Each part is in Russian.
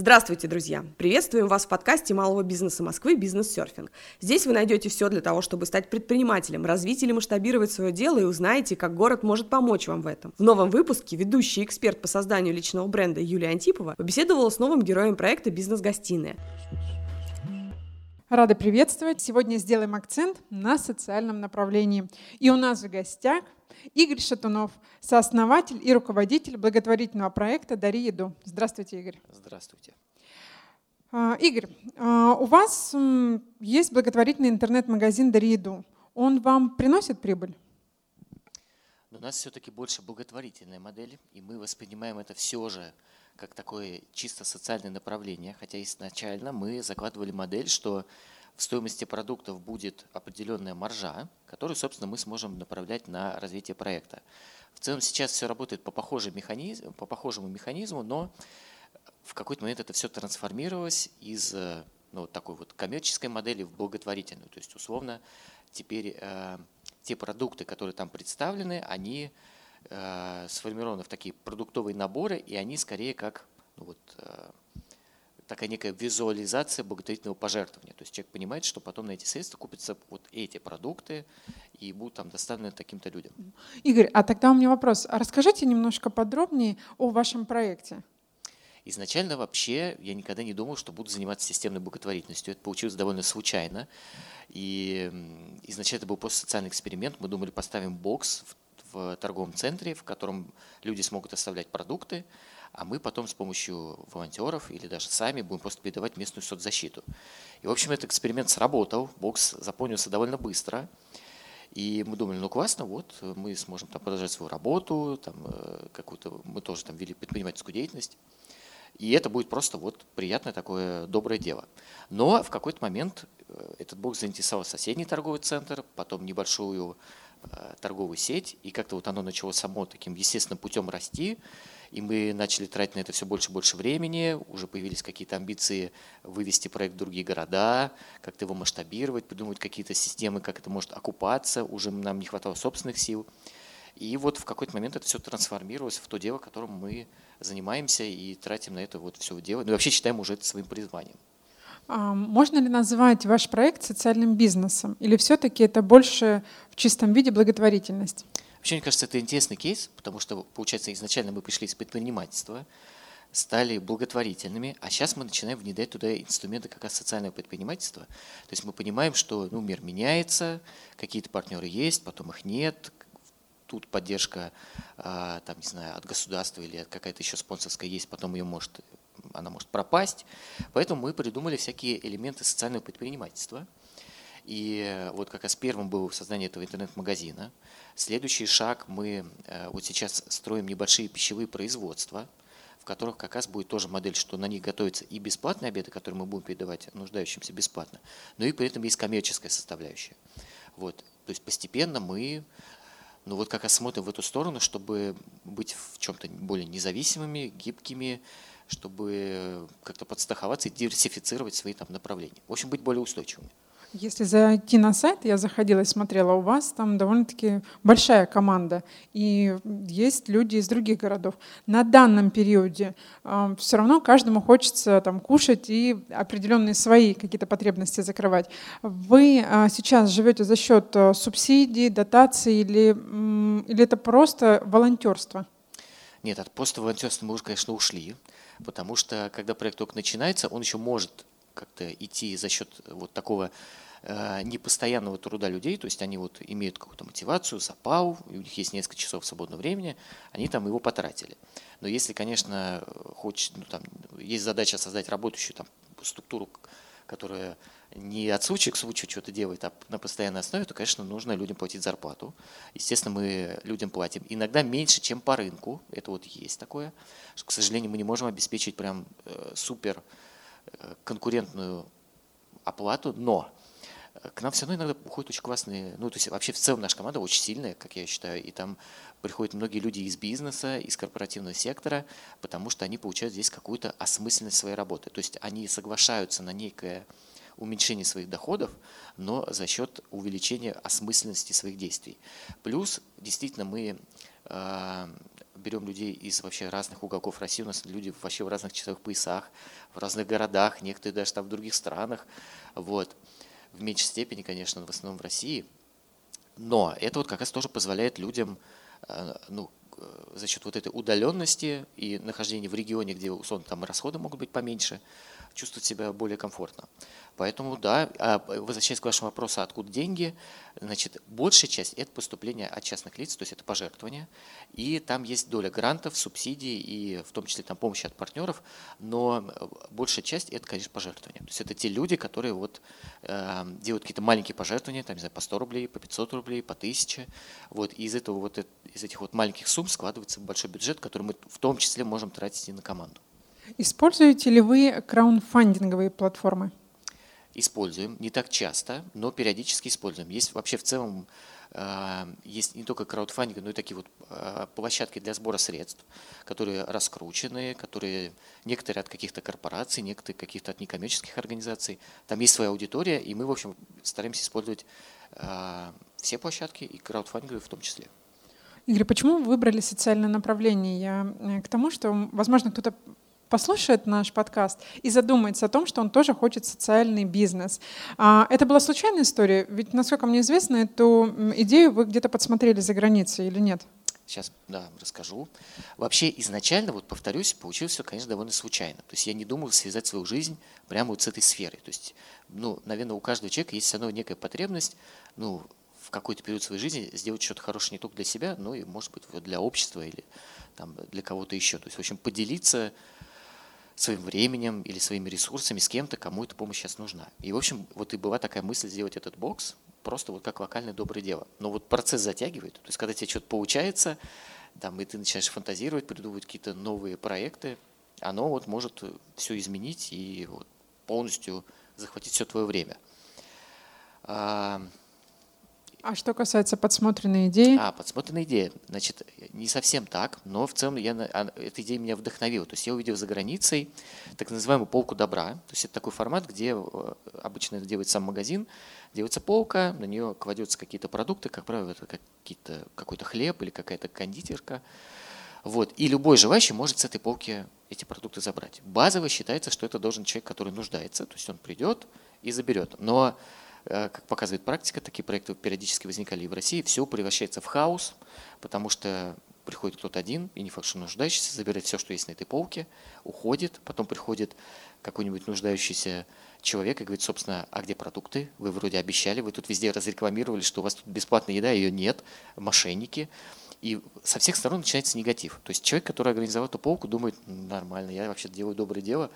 Здравствуйте, друзья! Приветствуем вас в подкасте малого бизнеса Москвы «Бизнес-серфинг». Здесь вы найдете все для того, чтобы стать предпринимателем, развить или масштабировать свое дело и узнаете, как город может помочь вам в этом. В новом выпуске ведущий эксперт по созданию личного бренда Юлия Антипова побеседовала с новым героем проекта «Бизнес-гостиная». Рада приветствовать. Сегодня сделаем акцент на социальном направлении. И у нас в гостях Игорь Шатунов, сооснователь и руководитель благотворительного проекта «Дари еду». Здравствуйте, Игорь. Здравствуйте. А, Игорь, а, у вас есть благотворительный интернет-магазин «Дари еду». Он вам приносит прибыль? Но у нас все-таки больше благотворительная модель, и мы воспринимаем это все же как такое чисто социальное направление, хотя изначально мы закладывали модель, что в стоимости продуктов будет определенная маржа, которую, собственно, мы сможем направлять на развитие проекта. В целом сейчас все работает по, похожему механизму, по похожему механизму, но в какой-то момент это все трансформировалось из э, ну, такой вот коммерческой модели в благотворительную. То есть, условно, теперь э, те продукты, которые там представлены, они сформированы в такие продуктовые наборы, и они скорее как ну, вот, э, такая некая визуализация благотворительного пожертвования. То есть человек понимает, что потом на эти средства купятся вот эти продукты и будут там доставлены таким-то людям. Игорь, а тогда у меня вопрос. А расскажите немножко подробнее о вашем проекте. Изначально вообще я никогда не думал, что буду заниматься системной благотворительностью. Это получилось довольно случайно. И изначально это был просто социальный эксперимент. Мы думали, поставим бокс в, в торговом центре, в котором люди смогут оставлять продукты, а мы потом с помощью волонтеров или даже сами будем просто передавать местную соцзащиту. И, в общем, этот эксперимент сработал, бокс заполнился довольно быстро. И мы думали, ну классно, вот мы сможем там продолжать свою работу, там э, какую-то, мы тоже там вели предпринимательскую деятельность. И это будет просто вот приятное такое доброе дело. Но в какой-то момент э, этот бокс заинтересовал соседний торговый центр, потом небольшую э, торговую сеть, и как-то вот оно начало само таким естественным путем расти. И мы начали тратить на это все больше и больше времени, уже появились какие-то амбиции вывести проект в другие города, как-то его масштабировать, придумывать какие-то системы, как это может окупаться, уже нам не хватало собственных сил. И вот в какой-то момент это все трансформировалось в то дело, которым мы занимаемся и тратим на это вот все дело. Ну вообще считаем уже это своим призванием. А можно ли назвать ваш проект социальным бизнесом? Или все-таки это больше в чистом виде благотворительность? Вообще, мне кажется, это интересный кейс, потому что, получается, изначально мы пришли из предпринимательства, стали благотворительными, а сейчас мы начинаем внедрять туда инструменты как раз социального предпринимательства. То есть мы понимаем, что ну, мир меняется, какие-то партнеры есть, потом их нет, тут поддержка а, там, не знаю, от государства или какая-то еще спонсорская есть, потом ее может, она может пропасть. Поэтому мы придумали всякие элементы социального предпринимательства. И вот как раз первым было создание этого интернет-магазина – Следующий шаг мы э, вот сейчас строим небольшие пищевые производства, в которых как раз будет тоже модель, что на них готовятся и бесплатные обеды, которые мы будем передавать нуждающимся бесплатно, но и при этом есть коммерческая составляющая. Вот. То есть постепенно мы ну вот как раз смотрим в эту сторону, чтобы быть в чем-то более независимыми, гибкими, чтобы как-то подстраховаться и диверсифицировать свои там направления. В общем, быть более устойчивыми. Если зайти на сайт, я заходила и смотрела, у вас там довольно-таки большая команда, и есть люди из других городов. На данном периоде э, все равно каждому хочется там кушать и определенные свои какие-то потребности закрывать. Вы э, сейчас живете за счет э, субсидий, дотаций или, э, или это просто волонтерство? Нет, от просто волонтерства мы уже, конечно, ушли, потому что когда проект только начинается, он еще может как-то идти за счет вот такого э, непостоянного труда людей, то есть они вот имеют какую-то мотивацию, запал, у них есть несколько часов свободного времени, они там его потратили. Но если, конечно, хочет, ну, там, есть задача создать работающую там, структуру, которая не от случая к случаю что-то делает, а на постоянной основе, то, конечно, нужно людям платить зарплату. Естественно, мы людям платим. Иногда меньше, чем по рынку. Это вот есть такое. Что, к сожалению, мы не можем обеспечить прям э, супер конкурентную оплату, но к нам все равно иногда уходят очень классные, ну, то есть вообще в целом наша команда очень сильная, как я считаю, и там приходят многие люди из бизнеса, из корпоративного сектора, потому что они получают здесь какую-то осмысленность своей работы. То есть они соглашаются на некое уменьшение своих доходов, но за счет увеличения осмысленности своих действий. Плюс, действительно, мы э, берем людей из вообще разных уголков России. У нас люди вообще в разных часовых поясах, в разных городах, некоторые даже там в других странах. Вот. В меньшей степени, конечно, в основном в России. Но это вот как раз тоже позволяет людям э, ну, за счет вот этой удаленности и нахождения в регионе, где условно там расходы могут быть поменьше, чувствовать себя более комфортно. Поэтому, да, а, возвращаясь к вашему вопросу, откуда деньги, значит, большая часть – это поступление от частных лиц, то есть это пожертвования, и там есть доля грантов, субсидий и в том числе там помощи от партнеров, но большая часть – это, конечно, пожертвования. То есть это те люди, которые вот э, делают какие-то маленькие пожертвования, там, не знаю, по 100 рублей, по 500 рублей, по 1000, вот, и из этого вот, из этих вот маленьких сумм складывается большой бюджет, который мы в том числе можем тратить и на команду. Используете ли вы краунфандинговые платформы? Используем, не так часто, но периодически используем. Есть вообще в целом э, есть не только краудфандинг, но и такие вот э, площадки для сбора средств, которые раскручены, которые некоторые от каких-то корпораций, некоторые каких-то от некоммерческих организаций. Там есть своя аудитория, и мы, в общем, стараемся использовать э, все площадки, и краудфандинговые в том числе. Игорь, почему вы выбрали социальное направление? Я к тому, что, возможно, кто-то послушает наш подкаст и задумается о том, что он тоже хочет социальный бизнес. А, это была случайная история? Ведь, насколько мне известно, эту идею вы где-то подсмотрели за границей или нет? Сейчас, да, расскажу. Вообще, изначально, вот повторюсь, получилось все, конечно, довольно случайно. То есть я не думал связать свою жизнь прямо вот с этой сферой. То есть, ну, наверное, у каждого человека есть все равно некая потребность, ну, в какой-то период своей жизни сделать что-то хорошее не только для себя, но и, может быть, для общества или там, для кого-то еще. То есть, в общем, поделиться своим временем или своими ресурсами с кем-то, кому эта помощь сейчас нужна. И, в общем, вот и была такая мысль сделать этот бокс просто вот как локальное доброе дело. Но вот процесс затягивает. То есть, когда тебе что-то получается, там, и ты начинаешь фантазировать, придумывать какие-то новые проекты, оно вот может все изменить и вот полностью захватить все твое время. А, что касается подсмотренной идеи? А, подсмотренная идея. Значит, не совсем так, но в целом я, а, эта идея меня вдохновила. То есть я увидел за границей так называемую полку добра. То есть это такой формат, где э, обычно это делает сам магазин, делается полка, на нее кладется какие-то продукты, как правило, это какие-то, какой-то хлеб или какая-то кондитерка. Вот. И любой желающий может с этой полки эти продукты забрать. Базово считается, что это должен человек, который нуждается, то есть он придет и заберет. Но как показывает практика, такие проекты периодически возникали и в России, все превращается в хаос, потому что приходит кто-то один, и не факт, что нуждающийся, забирает все, что есть на этой полке, уходит, потом приходит какой-нибудь нуждающийся человек и говорит, собственно, а где продукты? Вы вроде обещали, вы тут везде разрекламировали, что у вас тут бесплатная еда, ее нет, мошенники. И со всех сторон начинается негатив. То есть человек, который организовал эту полку, думает, нормально, я вообще делаю доброе дело,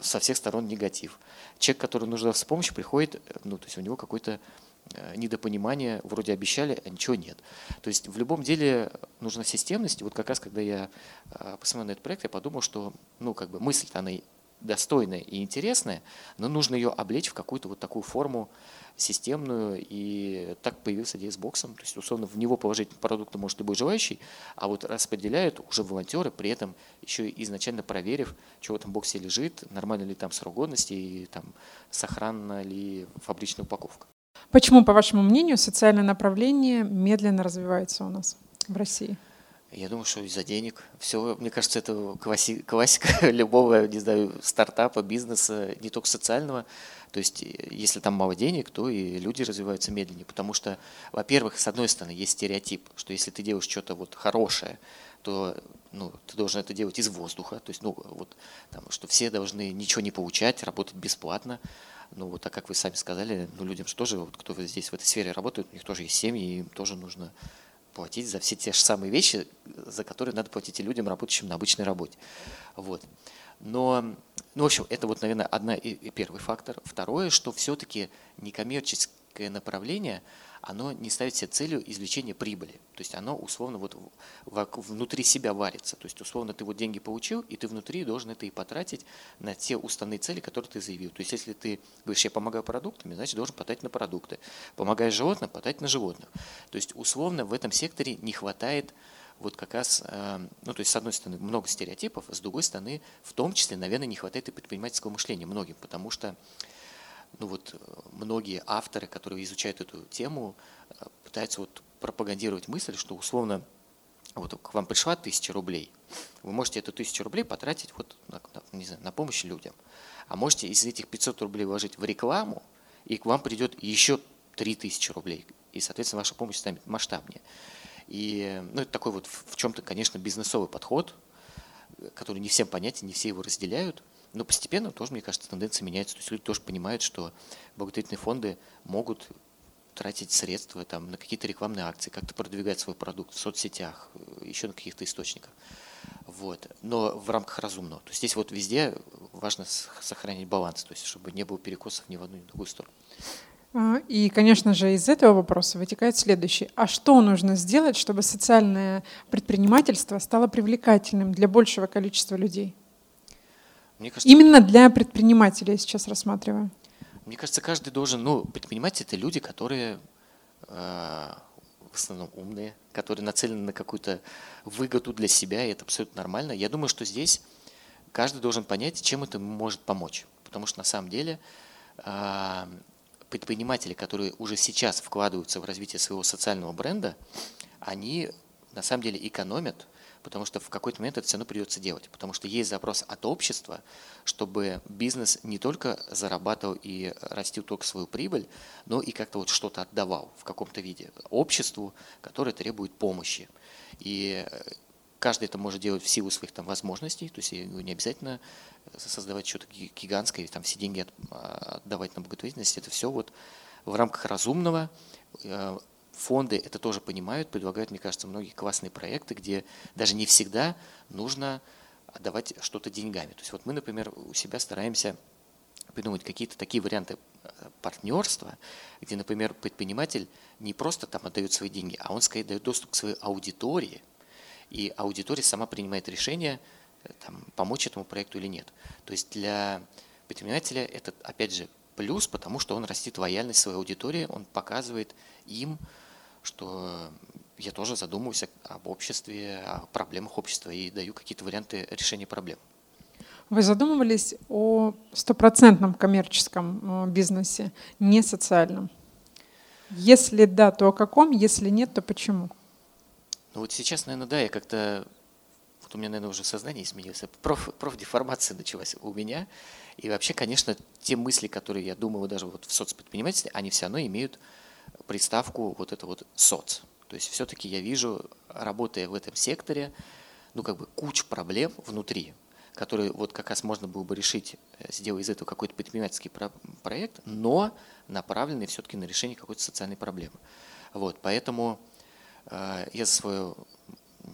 со всех сторон негатив. Человек, который нуждался в помощи, приходит, ну, то есть у него какое-то э, недопонимание, вроде обещали, а ничего нет. То есть в любом деле нужна системность. И вот как раз, когда я э, посмотрел на этот проект, я подумал, что, ну, как бы мысль она достойная и интересная, но нужно ее облечь в какую-то вот такую форму системную, и так появился идея с боксом. То есть, условно, в него положить продукты может любой желающий, а вот распределяют уже волонтеры, при этом еще изначально проверив, что в этом боксе лежит, нормально ли там срок годности, и там сохранна ли фабричная упаковка. Почему, по вашему мнению, социальное направление медленно развивается у нас в России? Я думаю, что из-за денег. Все, мне кажется, это класси- классика любого, не знаю, стартапа, бизнеса, не только социального. То есть, э, если там мало денег, то и люди развиваются медленнее. Потому что, во-первых, с одной стороны, есть стереотип, что если ты делаешь что-то вот хорошее, то ну, ты должен это делать из воздуха. То есть, ну, вот, там, что все должны ничего не получать, работать бесплатно. Ну, вот, а как вы сами сказали, ну, людям же тоже, вот, кто здесь в этой сфере работает, у них тоже есть семьи, им тоже нужно платить за все те же самые вещи, за которые надо платить и людям, работающим на обычной работе. Вот. Но, ну, в общем, это вот, наверное, одна и, и первый фактор. Второе, что все-таки некоммерческое направление – оно не ставит себе целью извлечения прибыли. То есть оно условно вот внутри себя варится. То есть условно ты вот деньги получил, и ты внутри должен это и потратить на те уставные цели, которые ты заявил. То есть если ты говоришь, я помогаю продуктами, значит должен потратить на продукты. Помогаешь животным, потратить на животных. То есть условно в этом секторе не хватает вот как раз, э, ну то есть с одной стороны много стереотипов, с другой стороны в том числе, наверное, не хватает и предпринимательского мышления многим, потому что ну вот э, многие авторы, которые изучают эту тему, э, пытаются вот пропагандировать мысль, что условно вот к вам пришла тысяча рублей, вы можете эту тысячу рублей потратить вот на, не знаю, на помощь людям. А можете из этих 500 рублей вложить в рекламу, и к вам придет еще 3000 рублей. И, соответственно, ваша помощь станет масштабнее. И ну, это такой вот в чем-то, конечно, бизнесовый подход, который не всем понятен, не все его разделяют. Но постепенно тоже, мне кажется, тенденция меняется. То есть люди тоже понимают, что благотворительные фонды могут тратить средства там, на какие-то рекламные акции, как-то продвигать свой продукт в соцсетях, еще на каких-то источниках. Вот. Но в рамках разумного. То есть здесь вот везде важно сохранить баланс, то есть чтобы не было перекосов ни в одну, ни в другую сторону. А, и, конечно же, из этого вопроса вытекает следующий. А что нужно сделать, чтобы социальное предпринимательство стало привлекательным для большего количества людей? Мне кажется, Именно для предпринимателей я сейчас рассматриваю. Мне кажется, каждый должен, ну, предприниматели это люди, которые э, в основном умные, которые нацелены на какую-то выгоду для себя, и это абсолютно нормально. Я думаю, что здесь каждый должен понять, чем это может помочь. Потому что на самом деле э, предприниматели, которые уже сейчас вкладываются в развитие своего социального бренда, они на самом деле экономят потому что в какой-то момент это все равно придется делать, потому что есть запрос от общества, чтобы бизнес не только зарабатывал и растил только свою прибыль, но и как-то вот что-то отдавал в каком-то виде обществу, которое требует помощи. И каждый это может делать в силу своих там возможностей, то есть не обязательно создавать что-то гигантское, или там все деньги отдавать на благотворительность, это все вот в рамках разумного, э, фонды это тоже понимают, предлагают, мне кажется, многие классные проекты, где даже не всегда нужно отдавать что-то деньгами. То есть вот мы, например, у себя стараемся придумать какие-то такие варианты э, партнерства, где, например, предприниматель не просто там отдает свои деньги, а он, скорее, дает доступ к своей аудитории, и аудитория сама принимает решение, э, там, помочь этому проекту или нет. То есть для предпринимателя это, опять же, плюс, потому что он растит лояльность своей аудитории, он показывает им, что я тоже задумываюсь об обществе, о проблемах общества и даю какие-то варианты решения проблем. Вы задумывались о стопроцентном коммерческом э, бизнесе, не социальном? Если да, то о каком? Если нет, то почему? Ну вот сейчас, наверное, да, я как-то вот у меня, наверное, уже сознание изменилось, проф, профдеформация началась у меня. И вообще, конечно, те мысли, которые я думаю даже вот в соцпредпринимательстве, они все равно имеют приставку вот это вот соц. То есть все-таки я вижу, работая в этом секторе, ну как бы кучу проблем внутри, которые вот как раз можно было бы решить, э, сделать из этого какой-то предпринимательский проект, но направленный все-таки на решение какой-то социальной проблемы. Вот, поэтому э, я за свою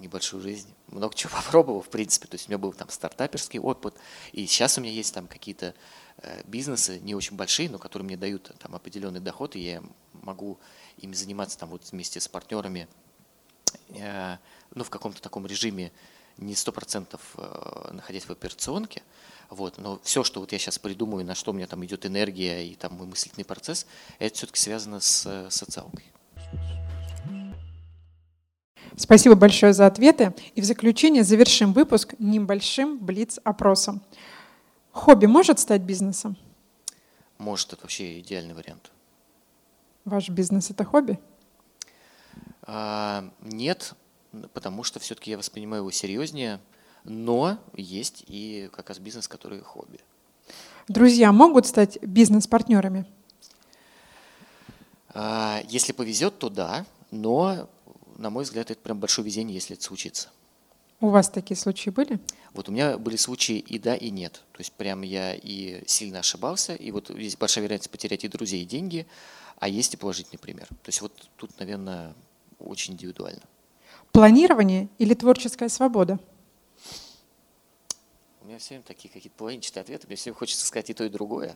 небольшую жизнь много чего попробовал, в принципе. То есть у меня был там стартаперский опыт, и сейчас у меня есть там какие-то э, бизнесы, не очень большие, но которые мне дают там определенный доход, и я могу ими заниматься там вот вместе с партнерами, э, ну, в каком-то таком режиме, не сто процентов э, находясь в операционке, вот, но все, что вот я сейчас придумаю, на что у меня там идет энергия и там мой мыслительный процесс, это все-таки связано с социалкой. Спасибо большое за ответы. И в заключение завершим выпуск небольшим блиц-опросом. Хобби может стать бизнесом? Может, это вообще идеальный вариант. Ваш бизнес – это хобби? А, нет, потому что все-таки я воспринимаю его серьезнее, но есть и как раз бизнес, который хобби. Друзья могут стать бизнес-партнерами? А, если повезет, то да, но на мой взгляд, это прям большое везение, если это случится. У вас такие случаи были? Вот у меня были случаи и да, и нет. То есть прям я и сильно ошибался, и вот есть большая вероятность потерять и друзей, и деньги, а есть и положительный пример. То есть вот тут, наверное, очень индивидуально. Планирование или творческая свобода? У меня все время такие какие-то половинчатые ответы. Мне все время хочется сказать и то, и другое,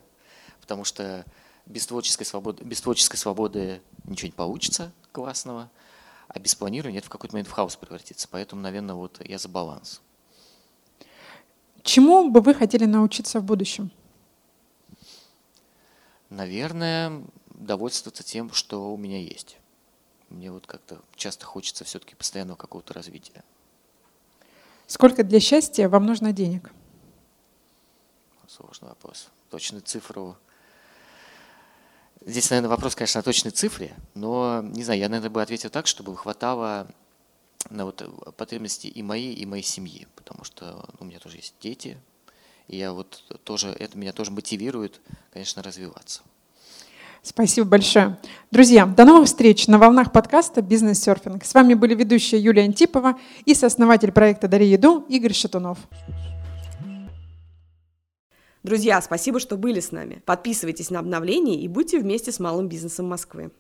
потому что без творческой свободы, без творческой свободы ничего не получится классного – а без планирования это в какой-то момент в хаос превратится. Поэтому, наверное, вот я за баланс. Чему бы вы хотели научиться в будущем? Наверное, довольствоваться тем, что у меня есть. Мне вот как-то часто хочется все-таки постоянного какого-то развития. Сколько для счастья вам нужно денег? Сложный вопрос. Точную цифру Здесь, наверное, вопрос, конечно, о точной цифре, но, не знаю, я, наверное, бы ответил так, чтобы хватало на вот потребности и мои, и моей семьи, потому что у меня тоже есть дети, и я вот тоже, это меня тоже мотивирует, конечно, развиваться. Спасибо большое. Друзья, до новых встреч на волнах подкаста «Бизнес-серфинг». С вами были ведущая Юлия Антипова и сооснователь проекта «Дари еду» Игорь Шатунов. Друзья, спасибо, что были с нами. Подписывайтесь на обновления и будьте вместе с малым бизнесом Москвы.